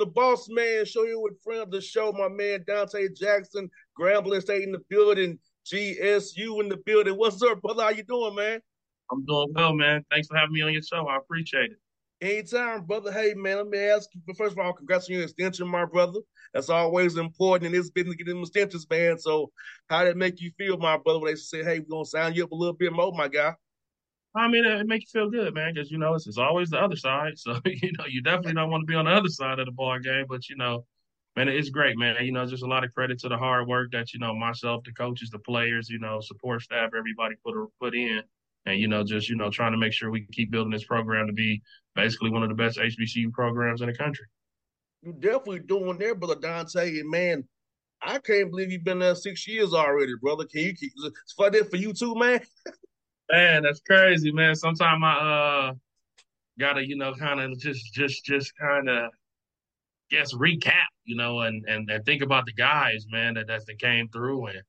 The Boss Man Show here with friend of the show, my man Donte Jackson, Grambling State in the building, GSU in the building. What's up, brother? How you doing, man? I'm doing well, man. Thanks for having me on your show. I appreciate it. Anytime, brother. Hey, man, let me ask you. But first of all, congrats on your extension, my brother. That's always important in this business to get them extensions, man. So, how did it make you feel, my brother, when they say, hey, we're going to sign you up a little bit more, my guy? I mean, it, it makes you feel good, man, because you know it's, it's always the other side. So you know you definitely don't want to be on the other side of the ball game. But you know, man, it's great, man. You know, just a lot of credit to the hard work that you know myself, the coaches, the players, you know, support staff, everybody put uh, put in, and you know, just you know, trying to make sure we keep building this program to be basically one of the best HBCU programs in the country. You definitely doing there, brother Donte. And man, I can't believe you've been there six years already, brother. Can you keep it's for for you too, man? Man, that's crazy, man. Sometimes I uh gotta, you know, kind of just just just kind of guess recap, you know, and, and and think about the guys, man, that that came through, and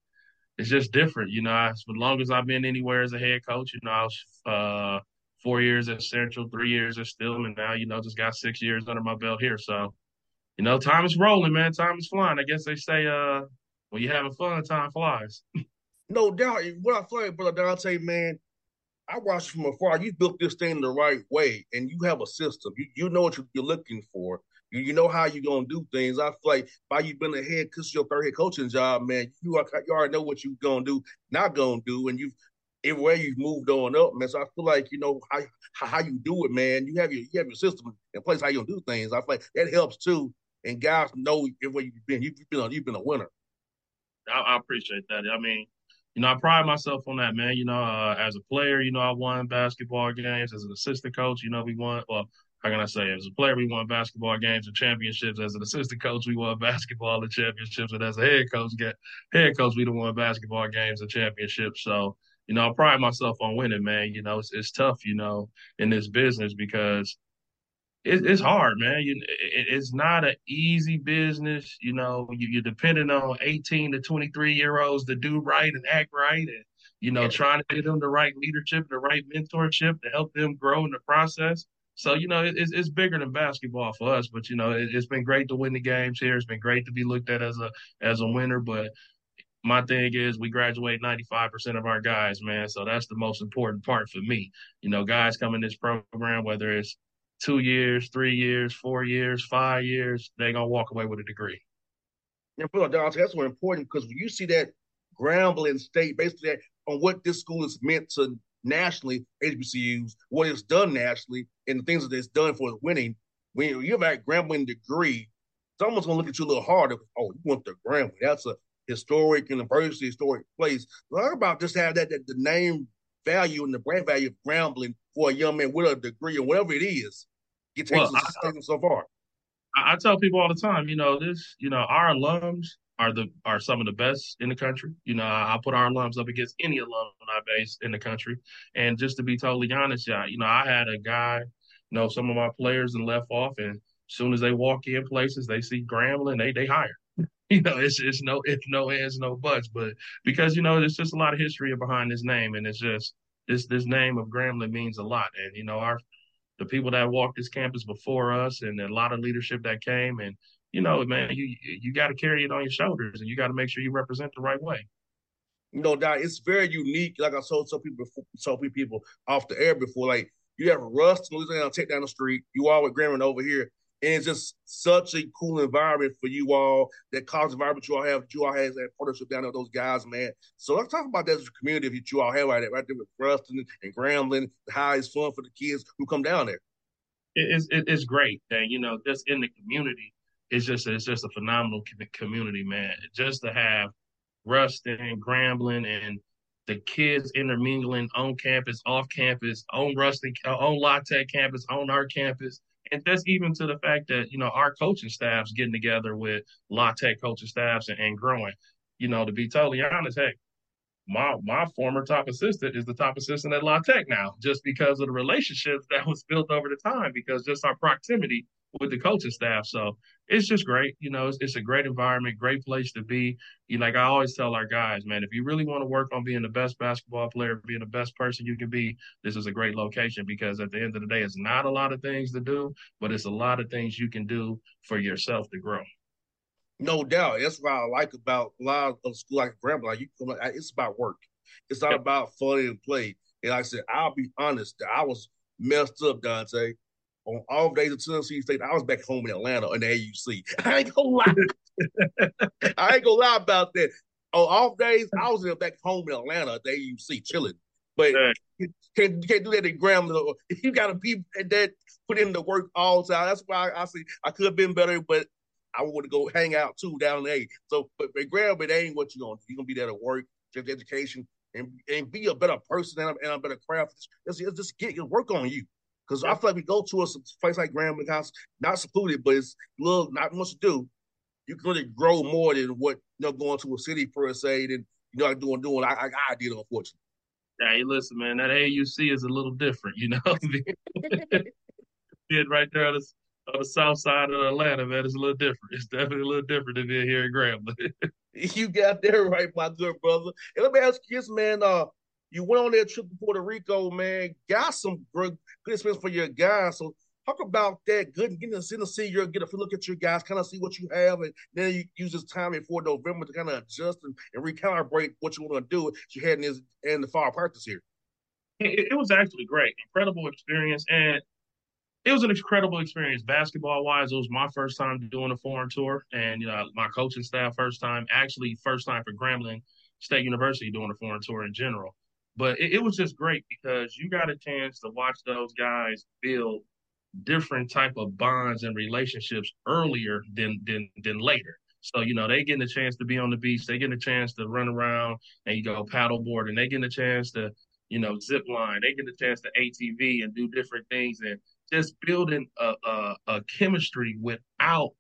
it's just different, you know. As long as I've been anywhere as a head coach, you know, I was uh four years at Central, three years at Stillman, now you know, just got six years under my belt here, so you know, time is rolling, man. Time is flying. I guess they say uh when you're having fun, time flies. No doubt. What I feel like, brother Donte, man, I watched from afar. You built this thing the right way, and you have a system. You you know what you're looking for. You, you know how you're gonna do things. I feel like by you been a head, cause your third head coaching job, man, you are, you already know what you're gonna do, not gonna do, and you've everywhere you've moved on up, man. So I feel like you know how how you do it, man. You have your you have your system in place how you gonna do things. I feel like that helps too, and guys know everywhere you've been. You've been a, you've been a winner. I, I appreciate that. I mean, you know, I pride myself on that, man. You know, uh, as a player, you know, I won basketball games. As an assistant coach, you know, we won. Well, how can I say? As a player, we won basketball games and championships. As an assistant coach, we won basketball and championships. And as a head coach, get head coach, we won basketball games and championships. So, you know, I pride myself on winning, man. You know, it's, it's tough, you know, in this business because it, it's hard, man. You, it, it's not an easy business. You know, you, are depending on 18 to 23 year olds to do right and act right, and you know, trying to get them the right leadership, the right mentorship to help them grow in the process. So you know, it, it's, it's bigger than basketball for us. But you know, it, has been great to win the games here. It's been great to be looked at as a as a winner. But my thing is we graduate 95% of our guys, man. So that's the most important part for me. You know, guys come in this program, whether it's two years, three years, four years, five years, they're gonna walk away with a degree. And Donte, that's so important because when you see that Grambling State, basically on what this school is meant to nationally, HBCUs, what it's done nationally, and the things that it's done for winning. When you have that Grambling degree, someone's gonna look at you a little harder. Oh, you want the Grambling? That's a historic university, historic place. Talk about just have that, that the name value and the brand value of Grambling for a young man with a degree or whatever it is. It takes well, so far. I, I tell people all the time, you know, this, you know, our alums are the are some of the best in the country. You know, I, I put our alums up against any alumni base in the country. And just to be totally honest, yeah, you know, I had a guy, you know, some of my players and left off, and as soon as they walk in places, they see Grambling, they they hire. You know, it's it's no if no ands, no buts. But because you know, there's just a lot of history behind this name, and it's just this this name of Grambling means a lot. And you know, our the people that walked this campus before us, and a lot of leadership that came, and you know, man, you you got to carry it on your shoulders, and you got to make sure you represent the right way. Know, that it's very unique. Like I told some people, told people off the air before, like you have Ruston Louisiana, take down the street. You all with Grambling over here and it's just such a cool environment for you all. That college environment you all have, you all has that partnership down there, those guys, man. So let's talk about that community that you all have right there, right there with Ruston and Grambling. How it's fun for the kids who come down there. It's it's great, and you know, just in the community, it's just it's just a phenomenal community, man. Just to have Ruston, and Grambling, and the kids intermingling on campus, off campus, on Ruston, on La campus, on our campus and that's even to the fact that you know our coaching staffs getting together with La Tech coaching staffs and, and growing. You know, to be totally honest, hey, my my former top assistant is the top assistant at La Tech now, just because of the relationships that was built over the time, because just our proximity with the coaching staff. So it's just great. You know, it's, it's, a great environment, great place to be. You like I always tell our guys, man, if you really want to work on being the best basketball player, being the best person you can be, this is a great location because at the end of the day, it's not a lot of things to do, but it's a lot of things you can do for yourself to grow. No doubt. That's what I like about a lot of school like Grambling. Like you, it's about work. It's not yep. about fun and play. And like I said, I'll be honest, I was messed up, Donte on off days of Tennessee State, I was back home in Atlanta in the AUC. I ain't gonna lie. I ain't gonna lie about that. On off days, I was back home in Atlanta at the AUC chilling. But you can't, you can't do that in Grambling. You gotta be that put in the work all the time. That's why I, I see I could have been better, but I want to go hang out too down there. So, but, but Grambling, that ain't what you're gonna do. You're gonna be there to work, get education, and and be a better person and a, and a better craft. Just, just get your work on you. Because I feel like we go to a place like Grambling House, not secluded, but it's little, not much to do. You can really grow more than what you know going to a city per se than you know like doing doing I, I, I did unfortunately. Hey, listen, man, that AUC is a little different, you know. being right there on the, on the south side of Atlanta, man, it's a little different. It's definitely a little different than being here in Grambling. you got there right, my good brother. And let me ask you this, man. Uh, you went on that trip to Puerto Rico, man. Got some good, good experience for your guys. So talk about that. Good, getting to see your get a look at your guys, kind of see what you have, and then you use this time before November to kind of adjust and, and recalibrate what you want to do. You had in this in the fall practice here. It, it was actually great, incredible experience, and it was an incredible experience basketball wise. It was my first time doing a foreign tour, and you know my coaching staff first time, actually first time for Grambling State University doing a foreign tour in general. But it, it was just great because you got a chance to watch those guys build different type of bonds and relationships earlier than than than later. So, you know, they getting a chance to be on the beach, they getting a chance to run around and you go paddleboard and they getting a chance to, you know, zip line, they get a chance to ATV and do different things and just building a, a, a chemistry without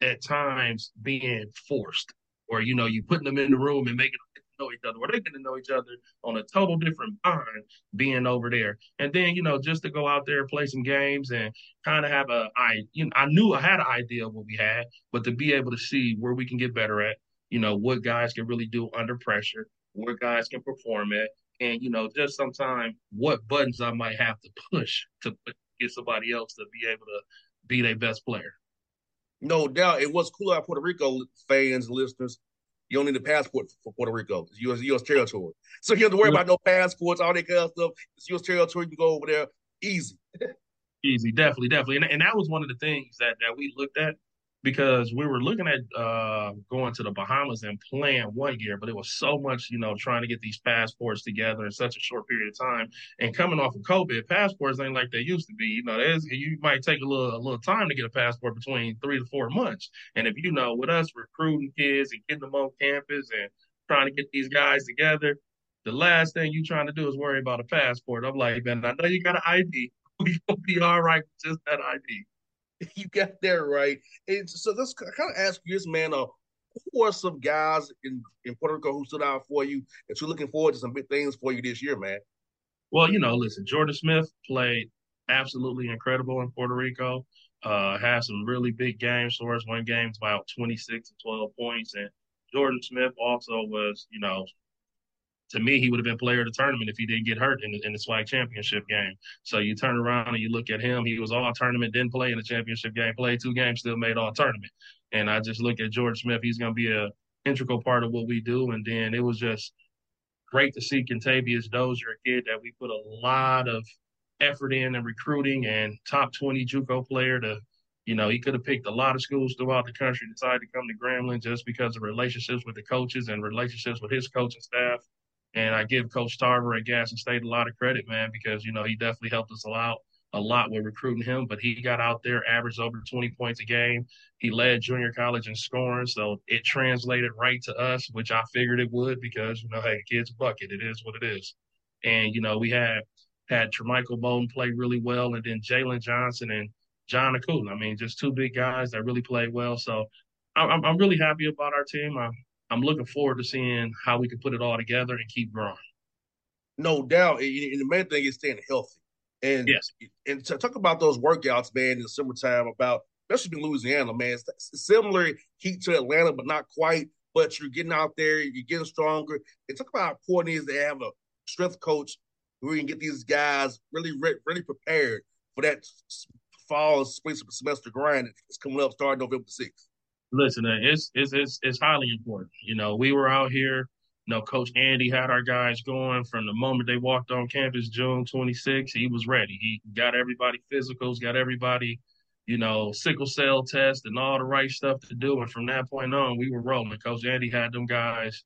at times being forced or, you know, you putting them in the room and making know each other, or they getting to know each other on a total different bond being over there. And then, you know, just to go out there, play some games and kind of have a I you know, I knew I had an idea of what we had, but to be able to see where we can get better at, you know, what guys can really do under pressure, where guys can perform at, and you know, just sometimes what buttons I might have to push to get somebody else to be able to be their best player. No doubt. It was cool out Puerto Rico fans, listeners. You don't need a passport for Puerto Rico. It's U.S. U.S. territory. So you don't have to worry about no passports, all that kind of stuff. It's U.S. territory. You can go over there easy. easy, definitely, definitely. And, and that was one of the things that, that we looked at because we were looking at uh, going to the Bahamas and playing one year, but it was so much, you know, trying to get these passports together in such a short period of time. And coming off of COVID, passports ain't like they used to be. You know, there's you might take a little a little time to get a passport between three to four months. And if you know, with us recruiting kids and getting them on campus and trying to get these guys together, the last thing you trying to do is worry about a passport. I'm like, man, I know you got an ID. We gonna be all right with just that ID. you got that right. And so let's kind of ask you this, man. Uh, who are some guys in, in Puerto Rico who stood out for you that you're looking forward to some big things for you this year, man? Well, you know, listen, Jordan Smith played absolutely incredible in Puerto Rico. Uh, had some really big games for us. One game's about 26 and 12 points. And Jordan Smith also was, you know, to me, he would have been player of the tournament if he didn't get hurt in the, in the SWAC championship game. So you turn around and you look at him. He was all tournament, didn't play in the championship game, played two games, still made all tournament. And I just look at George Smith. He's going to be a integral part of what we do. And then it was just great to see Kentavious Dozier, a kid that we put a lot of effort in and recruiting and top 20 JUCO player to you know, he could have picked a lot of schools throughout the country, decided to come to Grambling just because of relationships with the coaches and relationships with his coaching staff. And I give Coach Tarver at Gadsden State a lot of credit, man, because you know he definitely helped us a lot, a lot with recruiting him. But he got out there, averaged over 20 points a game. He led junior college in scoring, so it translated right to us, which I figured it would because you know, hey, kid's bucket, it is what it is. And you know, we had had Tremichael Bowden play really well, and then Jalen Johnson and John Akun. I mean, just two big guys that really played well. So I'm, I'm really happy about our team. I'm I'm looking forward to seeing how we can put it all together and keep growing. No doubt. And the main thing is staying healthy. And yes. and to talk about those workouts, man, in the summertime, about especially in Louisiana, man, it's similar heat to Atlanta, but not quite. But you're getting out there, you're getting stronger. And talk about how important it is to have a strength coach who can get these guys really, really prepared for that fall spring semester grind that's coming up starting November 6th listen, uh, it's, it's it's it's highly important. You know, we were out here. You know, Coach Andy had our guys going from the moment they walked on campus, June 26. He was ready. He got everybody physicals, got everybody, you know, sickle cell test and all the right stuff to do. And from that point on, we were rolling. Coach Andy had them guys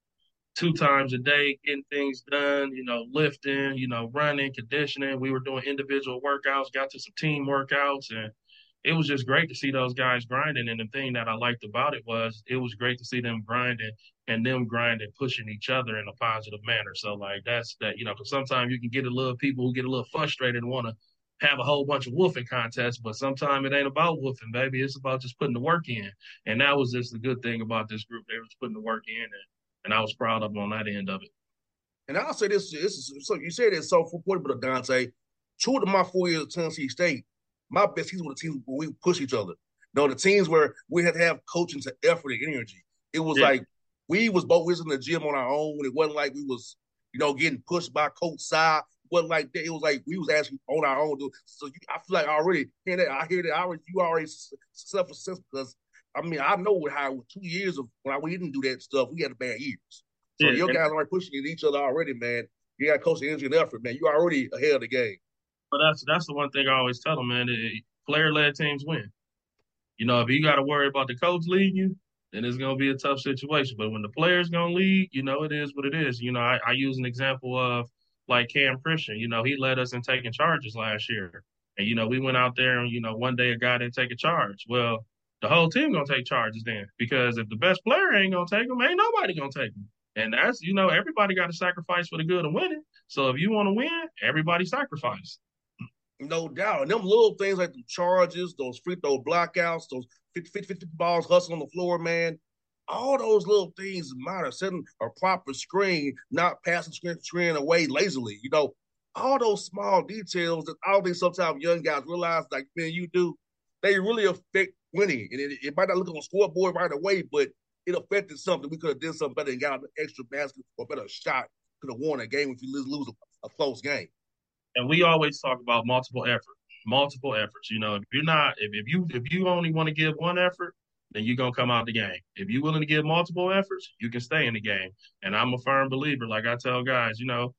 two times a day getting things done, you know, lifting, you know, running, conditioning. We were doing individual workouts, got to some team workouts, and it was just great to see those guys grinding. And the thing that I liked about it was it was great to see them grinding and them grinding, pushing each other in a positive manner. So like that's that, you know, because sometimes you can get a little people who get a little frustrated and want to have a whole bunch of woofing contests, but sometimes it ain't about woofing, baby. It's about just putting the work in. And that was just the good thing about this group. They was putting the work in and, and I was proud of them on that end of it. And I'll say this, this is so you said it's so important, but Donte, two of my four years at Tennessee State, my best teams were the teams where we push each other. No, the teams where we had to have coaching to effort and energy. It was yeah. like we was both was in the gym on our own. It wasn't like we was, you know, getting pushed by Coach side. It wasn't like that. It was like we was actually on our own. So you, I feel like I already hear that. I hear that. I already you already self assess because I mean I know how two years of when we didn't do that stuff, we had a bad years. So yeah, your guys are pushing each other already, man. You got coaching energy and effort, man. You already ahead of the game. But that's that's the one thing I always tell them, man. Player led teams win. You know, if you got to worry about the coach leading you, then it's gonna be a tough situation. But when the player's gonna lead, you know, it is what it is. You know, I, I use an example of like Cam Christon. You know, he led us in taking charges last year, and you know, we went out there and you know, one day a guy didn't take a charge. Well, the whole team gonna take charges then because if the best player ain't gonna take them, ain't nobody gonna take them. And that's you know, everybody got to sacrifice for the good of winning. So if you want to win, everybody sacrifice. No doubt. And them little things like the charges, those free throw blockouts, those 50, 50, 50 balls hustling on the floor, man. All those little things matter. Setting a proper screen, not passing screen, screen away lazily. You know, all those small details that all these sometimes young guys realize, like man, you do, they really affect winning. And it, it might not look on the scoreboard right away, but it affected something. We could have done something better and got an extra basket or better shot. Could have won a game if you lose, lose a, a close game. And we always talk about multiple effort, multiple efforts. You know, if you're not, if, if you if you only want to give one effort, then you're gonna come out the game. If you're willing to give multiple efforts, you can stay in the game. And I'm a firm believer, like I tell guys, you know,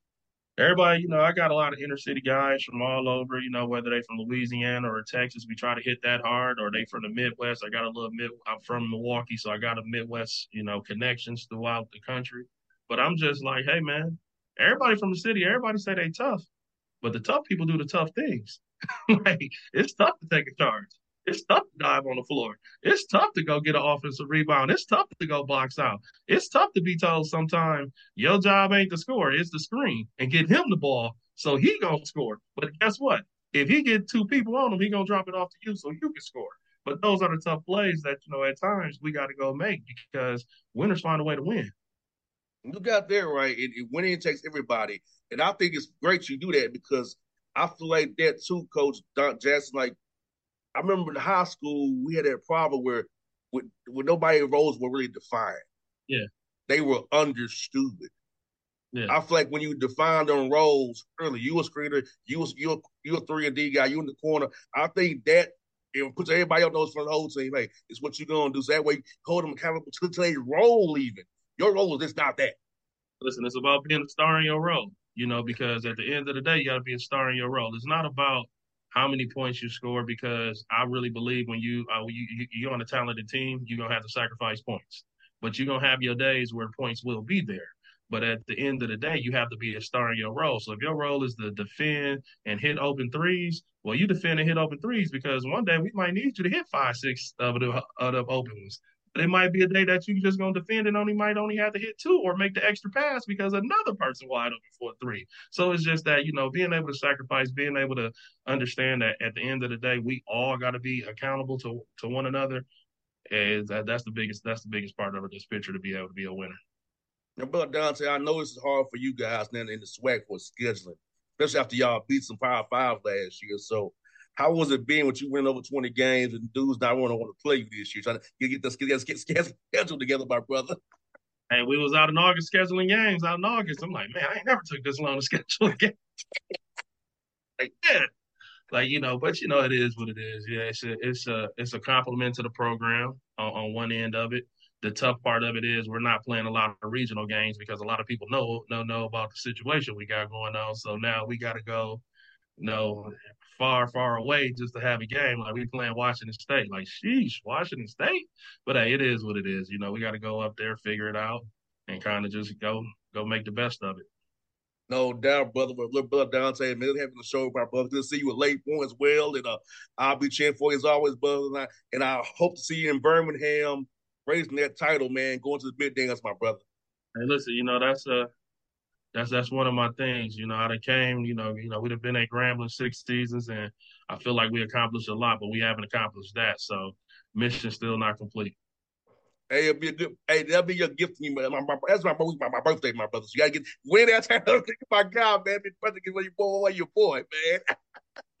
everybody, you know, I got a lot of inner city guys from all over, you know, whether they from Louisiana or Texas, we try to hit that hard, or they from the Midwest. I got a little mid I'm from Milwaukee, so I got a Midwest, you know, connections throughout the country. But I'm just like, hey man, everybody from the city, everybody say they tough, but the tough people do the tough things. like it's tough to take a charge. It's tough to dive on the floor. It's tough to go get an offensive rebound. It's tough to go box out. It's tough to be told sometimes your job ain't to score, it's the screen and get him the ball so he gonna score. But guess what? If he get two people on him, he gonna drop it off to you so you can score. But those are the tough plays that you know at times we got to go make because winners find a way to win. You got there right. It, it winning takes everybody, and I think it's great you do that because I feel like that too, Coach Don Jackson. Like I remember in high school, we had that problem where with, with nobody roles were really defined. Yeah. They were understood. Yeah. I feel like when you defined on roles early, you a screener, you was you you a three and D guy, you in the corner. I think that it puts everybody on those for the whole team. Hey, it's what you're gonna do. So that way, hold them accountable to, to their role. Even your role is just not that. Listen, it's about being a star in your role. You know, because at the end of the day, you got to be a star in your role. It's not about how many points you score because I really believe when you uh, you you're on a talented team, you're gonna have to sacrifice points, but you're gonna have your days where points will be there. But at the end of the day, you have to be a star in your role. So if your role is to defend and hit open threes, well, you defend and hit open threes because one day we might need you to hit five, six of the, of the open ones. But it might be a day that you just gonna defend and only might only have to hit two or make the extra pass because another person wide open for three. So it's just that you know being able to sacrifice, being able to understand that at the end of the day we all got to be accountable to to one another. Is that that's the biggest that's the biggest part of this picture to be able to be a winner. Now, brother Donte, I know this is hard for you guys now in the SWAC for scheduling, especially after y'all beat some Power Five last year. So how was it being when you win over 20 games and dudes not want to want to play you this year, trying to get, get, get, get, get schedule together, my brother? Hey, we was out in August scheduling games out in August. I'm like, man, I ain't never took this long to schedule a game. like, yeah. Like, you know, but you know, it is what it is. Yeah, it's a it's a it's a compliment to the program on, on one end of it. The tough part of it is we're not playing a lot of regional games because a lot of people know know know about the situation we got going on. So now we gotta go, you know, far, far away just to have a game. Like we playing Washington State. Like, sheesh, Washington State. But hey, it is what it is. You know, we got to go up there, figure it out, and kind of just go go make the best of it. No doubt, brother. But little brother Donte, man, having the show, my brother. Good to see you with late point as well. And uh, I'll be cheering for you as always, brother. And I, and I hope to see you in Birmingham, raising that title, man, going to the big dance, my brother. Hey, listen, you know that's uh that's that's one of my things. You know, I came, you know, you know, we'd have been at Grambling six seasons, and I feel like we accomplished a lot, but we haven't accomplished that. So, mission still not complete. Hey, it'll be a good. Hey, that'll be your gift to me, man. My, my, that's my, my, my birthday, my brother. So you gotta get win that time. my God, man, be brother, get your boy, your boy, man.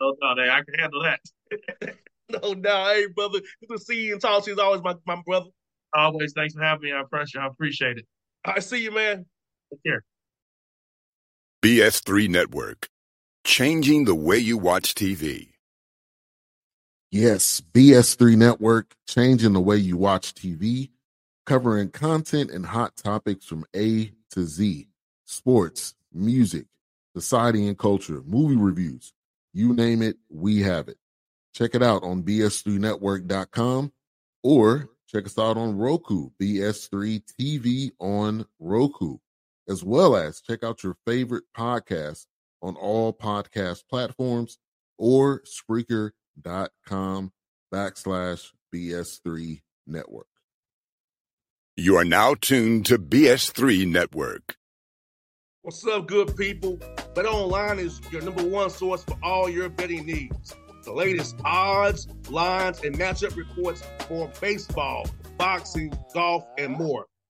no doubt, hey, I can handle that. no doubt, hey, brother. Good to see you and talk to you as always, my, my brother. Always, thanks for having me. I appreciate, I appreciate it. I see you, man. Take care. BS3 Network, changing the way you watch TV. Yes, BS3 Network, changing the way you watch TV, covering content and hot topics from A to Z sports, music, society and culture, movie reviews. You name it, we have it. Check it out on bs3network.com or check us out on Roku, BS3 TV on Roku as well as check out your favorite podcast on all podcast platforms or Spreaker.com backslash BS3 Network. You are now tuned to BS3 Network. What's up, good people? Bet Online is your number one source for all your betting needs. The latest odds, lines, and matchup reports for baseball boxing, golf, and more.